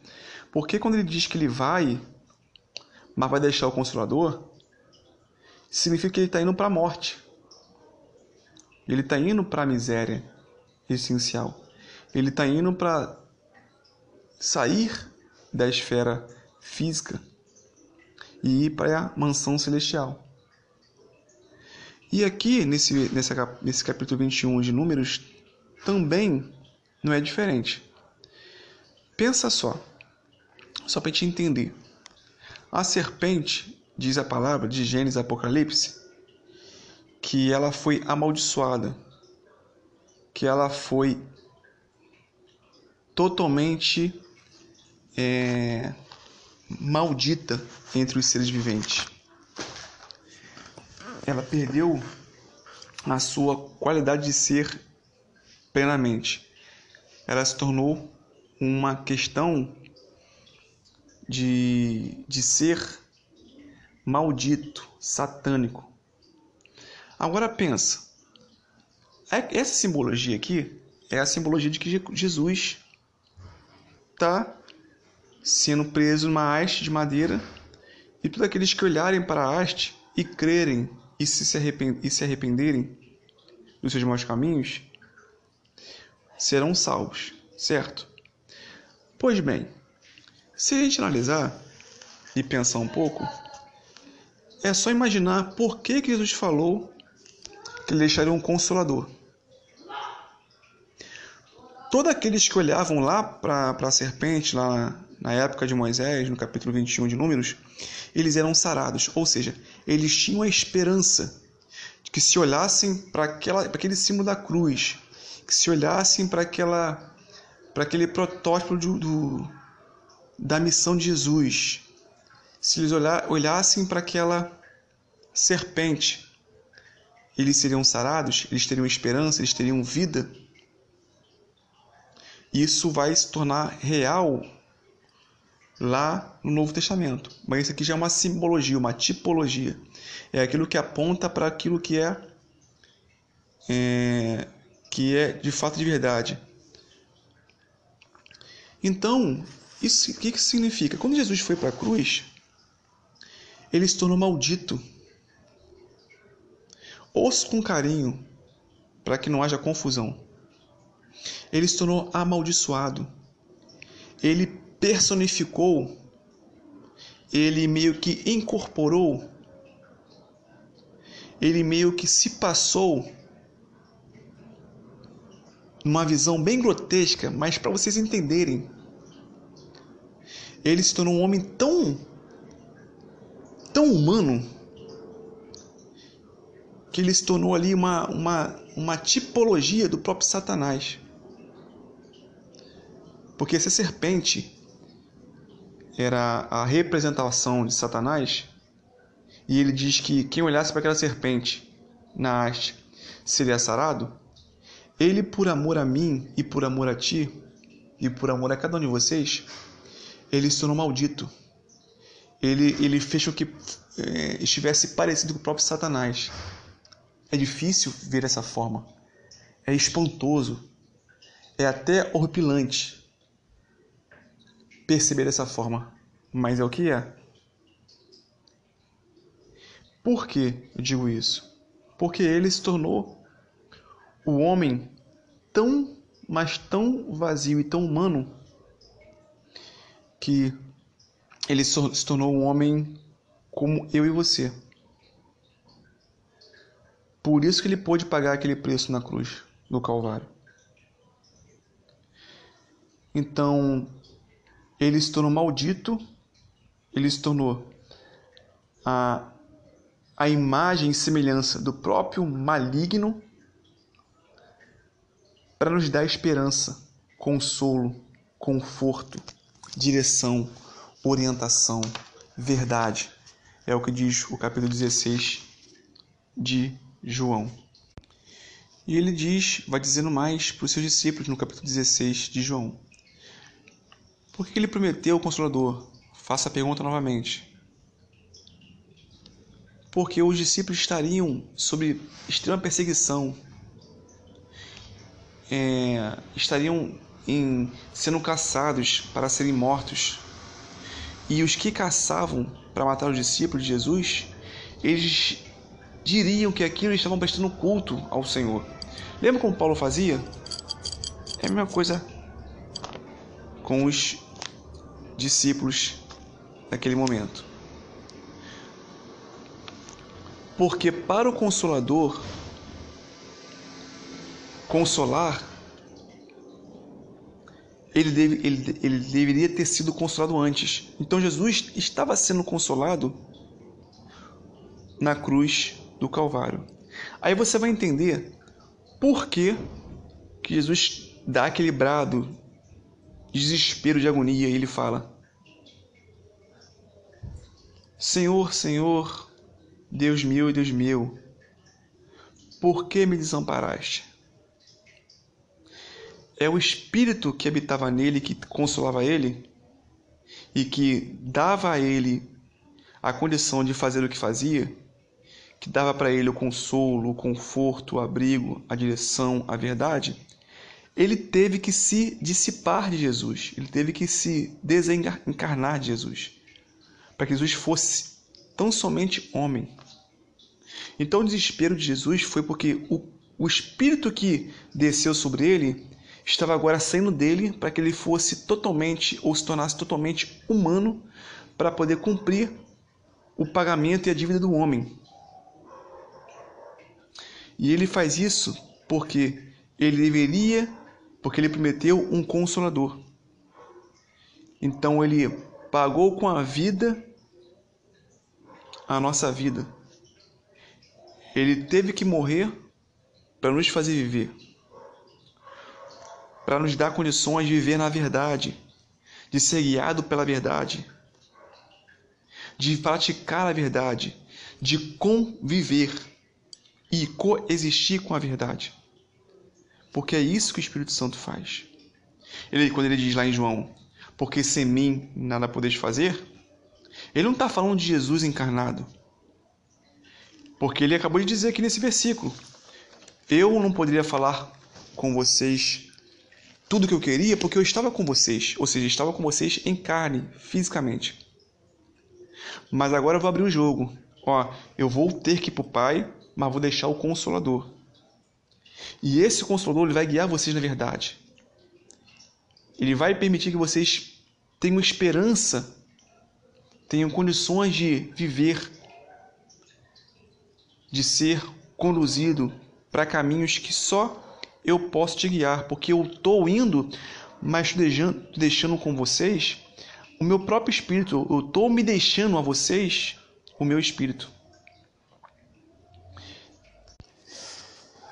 B: Porque quando ele diz que ele vai, mas vai deixar o Consolador, significa que ele está indo para a morte. Ele está indo para a miséria essencial. Ele está indo para sair da esfera física e ir para a mansão celestial. E aqui, nesse, nesse, capítulo 21 de Números, também não é diferente. Pensa só, só para te entender. A serpente, diz a palavra de Gênesis Apocalipse, que ela foi amaldiçoada, que ela foi totalmente é, maldita entre os seres viventes. Ela perdeu a sua qualidade de ser plenamente. Ela se tornou uma questão de, de ser maldito, satânico. Agora pensa, é, essa simbologia aqui é a simbologia de que Jesus está sendo preso numa haste de madeira e todos aqueles que olharem para a haste e crerem e se, e se arrependerem dos seus maus caminhos serão salvos, certo? Pois bem, se a gente analisar e pensar um pouco, é só imaginar por que, Jesus falou que ele deixaria um consolador. Todos aqueles que olhavam lá para a serpente, lá na época de Moisés, no capítulo 21 de Números, eles eram sarados, ou seja, eles tinham a esperança de que se olhassem para aquele símbolo da cruz, que se olhassem para para aquele protótipo do, do, da missão de Jesus, se eles olhassem para aquela serpente, eles seriam sarados, eles teriam esperança, eles teriam vida. Isso vai se tornar real lá no Novo Testamento. Mas isso aqui já é uma simbologia, uma tipologia. É aquilo que aponta para aquilo que é, é que é de fato de verdade. Então, isso, o que, que significa? Quando Jesus foi para a cruz, ele se tornou maldito Ouça com carinho, para que não haja confusão. Ele se tornou amaldiçoado. Ele personificou, ele meio que incorporou, ele meio que se passou numa visão bem grotesca, mas para vocês entenderem. Ele se tornou um homem tão tão humano que ele se tornou ali uma, uma, uma tipologia do próprio Satanás. Porque essa serpente era a representação de Satanás, e ele diz que quem olhasse para aquela serpente na haste seria sarado, ele, por amor a mim e por amor a ti, e por amor a cada um de vocês, ele se tornou maldito. Ele, ele fez com que é, estivesse parecido com o próprio Satanás. É difícil ver dessa forma. É espantoso. É até horripilante perceber dessa forma. Mas é o que é. Por que eu digo isso? Porque ele se tornou o homem tão, mas tão vazio e tão humano que ele se tornou um homem como eu e você. Por isso que ele pôde pagar aquele preço na cruz do Calvário. Então, ele se tornou maldito, ele se tornou a, a imagem e semelhança do próprio maligno para nos dar esperança, consolo, conforto, direção, orientação, verdade. É o que diz o capítulo 16 de João. E ele diz, vai dizendo mais para os seus discípulos no capítulo 16 de João. Por que ele prometeu o Consolador? Faça a pergunta novamente. Porque os discípulos estariam sob extrema perseguição, é, estariam em, sendo caçados para serem mortos. E os que caçavam para matar os discípulos de Jesus, eles diriam que aquilo eles estavam prestando culto ao Senhor. Lembra como Paulo fazia? É a mesma coisa com os discípulos naquele momento. Porque para o consolador consolar ele, deve, ele, ele deveria ter sido consolado antes. Então Jesus estava sendo consolado na cruz do Calvário. Aí você vai entender por que, que Jesus dá aquele brado de desespero, de agonia, e ele fala: Senhor, Senhor, Deus meu e Deus meu, por que me desamparaste? É o Espírito que habitava nele, que consolava ele e que dava a ele a condição de fazer o que fazia, que dava para ele o consolo, o conforto, o abrigo, a direção, a verdade, ele teve que se dissipar de Jesus, ele teve que se desencarnar de Jesus, para que Jesus fosse tão somente homem. Então o desespero de Jesus foi porque o, o Espírito que desceu sobre ele estava agora saindo dele para que ele fosse totalmente ou se tornasse totalmente humano para poder cumprir o pagamento e a dívida do homem. E ele faz isso porque ele deveria, porque ele prometeu um consolador. Então ele pagou com a vida a nossa vida. Ele teve que morrer para nos fazer viver para nos dar condições de viver na verdade, de ser guiado pela verdade, de praticar a verdade, de conviver e coexistir com a verdade. Porque é isso que o Espírito Santo faz. Ele, quando ele diz lá em João, porque sem mim nada podeis fazer, ele não está falando de Jesus encarnado. Porque ele acabou de dizer aqui nesse versículo: Eu não poderia falar com vocês tudo que eu queria porque eu estava com vocês, ou seja, estava com vocês em carne, fisicamente. Mas agora eu vou abrir o jogo. Ó, eu vou ter que ir para o Pai, mas vou deixar o Consolador. E esse Consolador ele vai guiar vocês na verdade. Ele vai permitir que vocês tenham esperança, tenham condições de viver, de ser conduzido para caminhos que só eu posso te guiar, porque eu estou indo, mas deixando, deixando com vocês o meu próprio espírito, eu estou me deixando a vocês o meu espírito.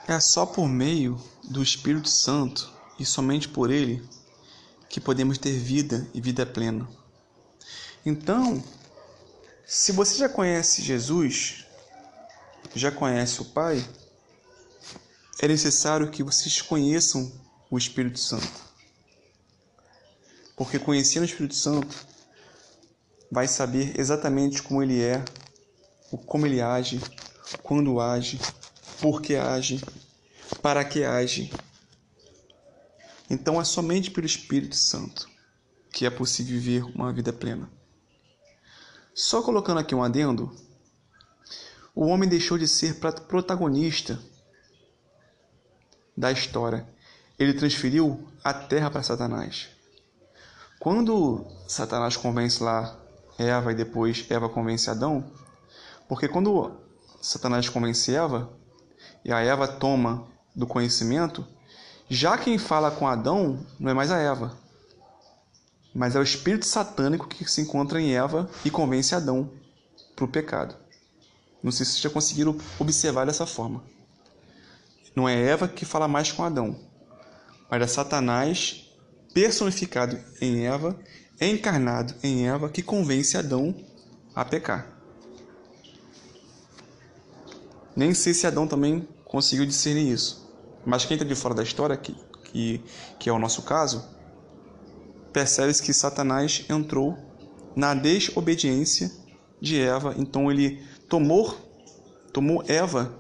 B: É só por meio do Espírito Santo e somente por ele que podemos ter vida e vida plena. Então, se você já conhece Jesus, já conhece o Pai, é necessário que vocês conheçam o Espírito Santo. Porque conhecendo o Espírito Santo, vai saber exatamente como ele é, como ele age, quando age, por que age, para que age. Então é somente pelo Espírito Santo que é possível viver uma vida plena. Só colocando aqui um adendo, o homem deixou de ser protagonista da história. Ele transferiu a terra para Satanás. Quando Satanás convence lá Eva e depois Eva convence Adão, porque quando Satanás convence Eva e a Eva toma do conhecimento, já quem fala com Adão não é mais a Eva, mas é o espírito satânico que se encontra em Eva e convence Adão para o pecado. Não sei se vocês já conseguiram observar dessa forma. Não é Eva que fala mais com Adão, mas é Satanás personificado em Eva, encarnado em Eva, que convence Adão a pecar. Nem sei se Adão também conseguiu discernir isso. Mas quem está de fora da história, que, que, que é o nosso caso, percebe-se que Satanás entrou na desobediência de Eva, então ele tomou, tomou Eva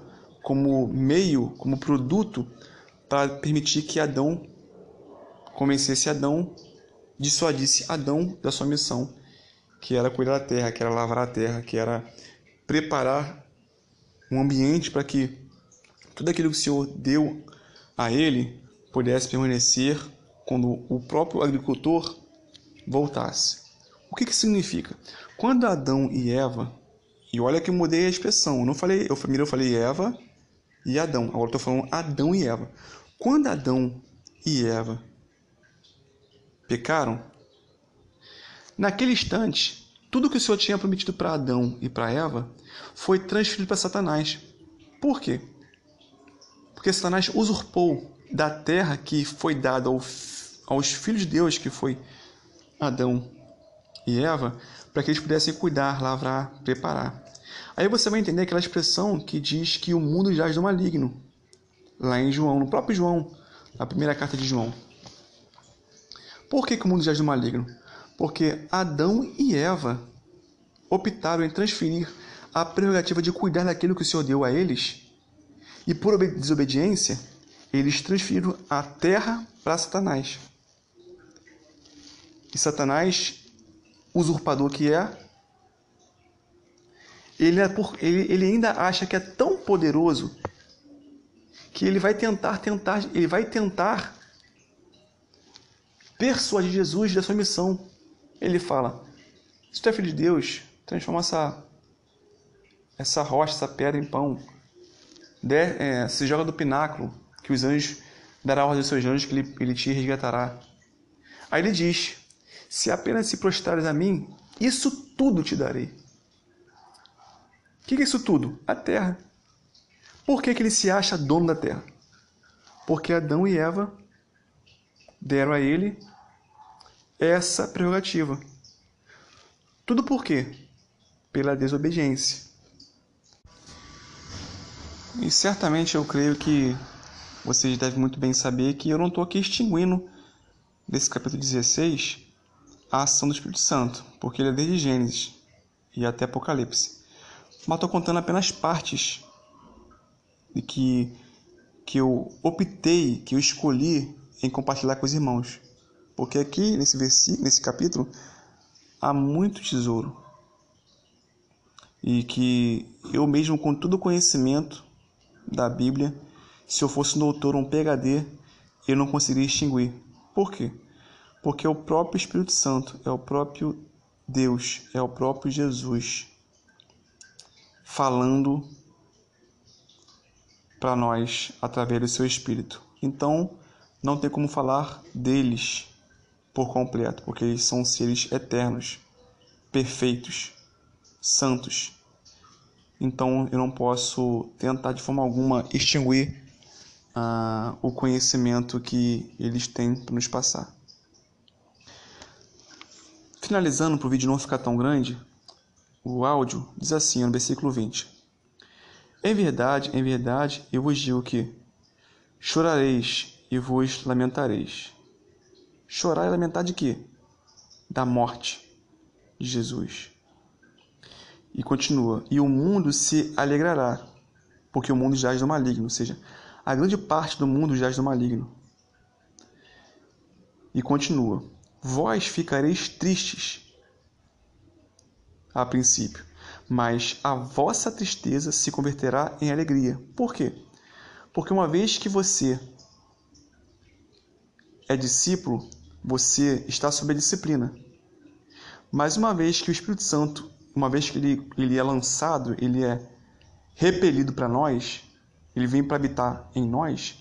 B: como meio, como produto para permitir que Adão convencesse Adão, dissuadisse Adão da sua missão, que era cuidar da terra, que era lavrar a terra, que era preparar um ambiente para que tudo aquilo que o Senhor deu a ele pudesse permanecer quando o próprio agricultor voltasse. O que, que significa? Quando Adão e Eva, e olha que eu mudei a expressão, eu não falei, eu primeiro eu falei Eva e Adão, agora estou falando Adão e Eva. Quando Adão e Eva pecaram, naquele instante, tudo que o Senhor tinha prometido para Adão e para Eva foi transferido para Satanás. Por quê? Porque Satanás usurpou da terra que foi dada ao, aos filhos de Deus, que foi Adão e Eva, para que eles pudessem cuidar, lavrar, preparar. Aí você vai entender aquela expressão que diz que o mundo jaz do maligno, lá em João, no próprio João, na primeira carta de João. Por que, que o mundo jaz do maligno? Porque Adão e Eva optaram em transferir a prerrogativa de cuidar daquilo que o Senhor deu a eles, e por desobediência, eles transferiram a terra para Satanás. E Satanás, usurpador que é, ele, é por, ele, ele ainda acha que é tão poderoso que ele vai tentar, tentar, ele vai tentar persuadir Jesus da sua missão. Ele fala: se tu é filho de Deus, transforma essa, essa rocha, essa pedra em pão. De, é, se joga do pináculo, que os anjos dará ordem aos seus anjos que ele, ele te resgatará. Aí ele diz: Se apenas se prostrares a mim, isso tudo te darei. O que é isso tudo? A terra. Por que, que ele se acha dono da terra? Porque Adão e Eva deram a ele essa prerrogativa. Tudo por quê? Pela desobediência. E certamente eu creio que vocês devem muito bem saber que eu não estou aqui extinguindo desse capítulo 16 a ação do Espírito Santo, porque ele é desde Gênesis e até Apocalipse. Mas estou contando apenas partes de que, que eu optei, que eu escolhi em compartilhar com os irmãos. Porque aqui nesse versículo, nesse capítulo, há muito tesouro. E que eu mesmo com todo o conhecimento da Bíblia, se eu fosse um doutor ou um PhD, eu não conseguiria extinguir. Por quê? Porque é o próprio Espírito Santo, é o próprio Deus, é o próprio Jesus falando para nós através do seu espírito. Então, não tem como falar deles por completo, porque eles são seres eternos, perfeitos, santos. Então, eu não posso tentar de forma alguma extinguir ah, o conhecimento que eles têm para nos passar. Finalizando para o vídeo não ficar tão grande, o áudio diz assim no versículo 20: em verdade, em verdade, eu vos digo que chorareis e vos lamentareis. Chorar e lamentar de quê? Da morte de Jesus. E continua: E o mundo se alegrará, porque o mundo jaz do maligno, ou seja, a grande parte do mundo jaz do maligno. E continua: Vós ficareis tristes a princípio, mas a vossa tristeza se converterá em alegria. Por quê? Porque uma vez que você é discípulo, você está sob a disciplina. Mas uma vez que o Espírito Santo, uma vez que ele, ele é lançado, ele é repelido para nós, ele vem para habitar em nós,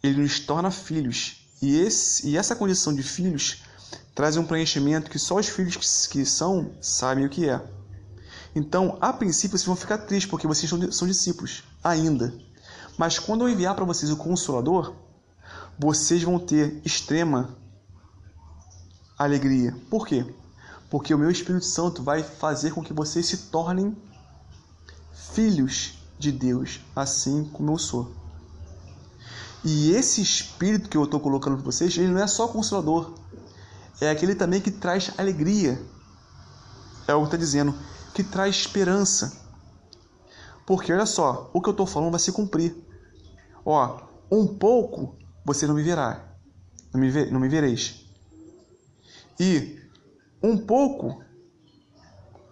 B: ele nos torna filhos. E, esse, e essa condição de filhos traz um preenchimento que só os filhos que, são sabem o que é. Então, a princípio, vocês vão ficar tristes porque vocês são discípulos ainda. Mas quando eu enviar para vocês o Consolador, vocês vão ter extrema alegria. Por quê? Porque o meu Espírito Santo vai fazer com que vocês se tornem filhos de Deus, assim como eu sou. E esse espírito que eu estou colocando para vocês, ele não é só consolador, é aquele também que traz alegria. É o que está dizendo, que traz esperança. Porque olha só, o que eu estou falando vai se cumprir. Ó, um pouco você não me verá, não me, ver, não me vereis. E um pouco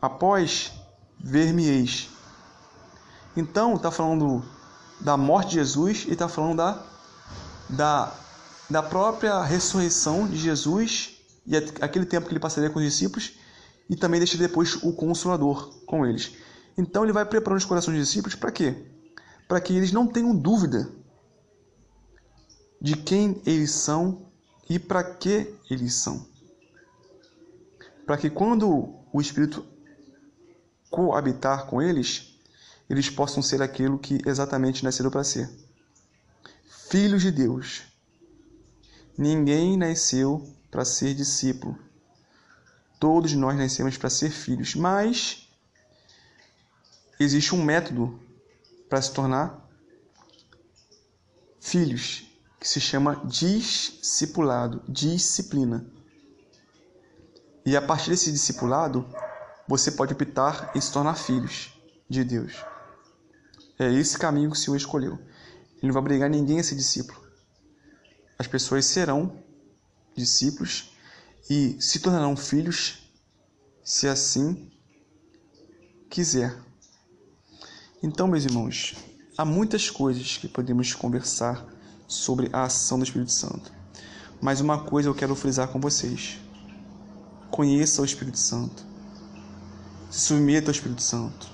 B: após ver-me-eis. Então, está falando da morte de Jesus e está falando da, da, da própria ressurreição de Jesus e aquele tempo que ele passaria com os discípulos e também deixa depois o consolador com eles. Então ele vai preparando os corações dos discípulos para quê? Para que eles não tenham dúvida de quem eles são e para que eles são. Para que quando o Espírito coabitar com eles, eles possam ser aquilo que exatamente nasceram para ser. Filhos de Deus. Ninguém nasceu para ser discípulo. Todos nós nascemos para ser filhos, mas existe um método para se tornar filhos, que se chama discipulado, disciplina. E a partir desse discipulado, você pode optar em se tornar filhos de Deus. É esse caminho que o Senhor escolheu. Ele não vai obrigar ninguém a ser discípulo. As pessoas serão discípulos e se tornarão filhos se assim quiser. Então, meus irmãos, há muitas coisas que podemos conversar sobre a ação do Espírito Santo. Mas uma coisa eu quero frisar com vocês: conheça o Espírito Santo, se submeta ao Espírito Santo,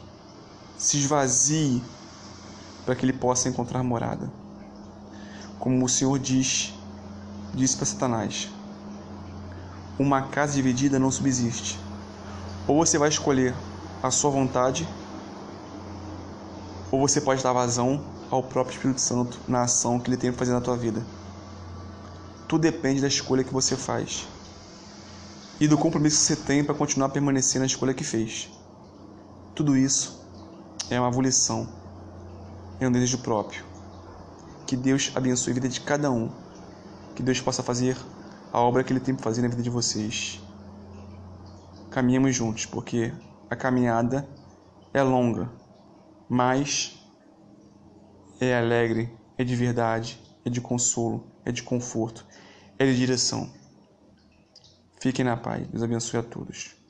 B: se esvazie para que ele possa encontrar morada. Como o Senhor diz, disse para Satanás: Uma casa dividida não subsiste. Ou você vai escolher a sua vontade, ou você pode dar vazão ao próprio Espírito Santo na ação que ele tem para fazer na tua vida. Tudo depende da escolha que você faz e do compromisso que você tem para continuar a permanecer na escolha que fez. Tudo isso é uma volição, é um desejo próprio. Que Deus abençoe a vida de cada um. Que Deus possa fazer a obra que Ele tem para fazer na vida de vocês. Caminhamos juntos, porque a caminhada é longa, mas é alegre, é de verdade, é de consolo, é de conforto, é de direção. Fiquem na paz. Deus abençoe a todos.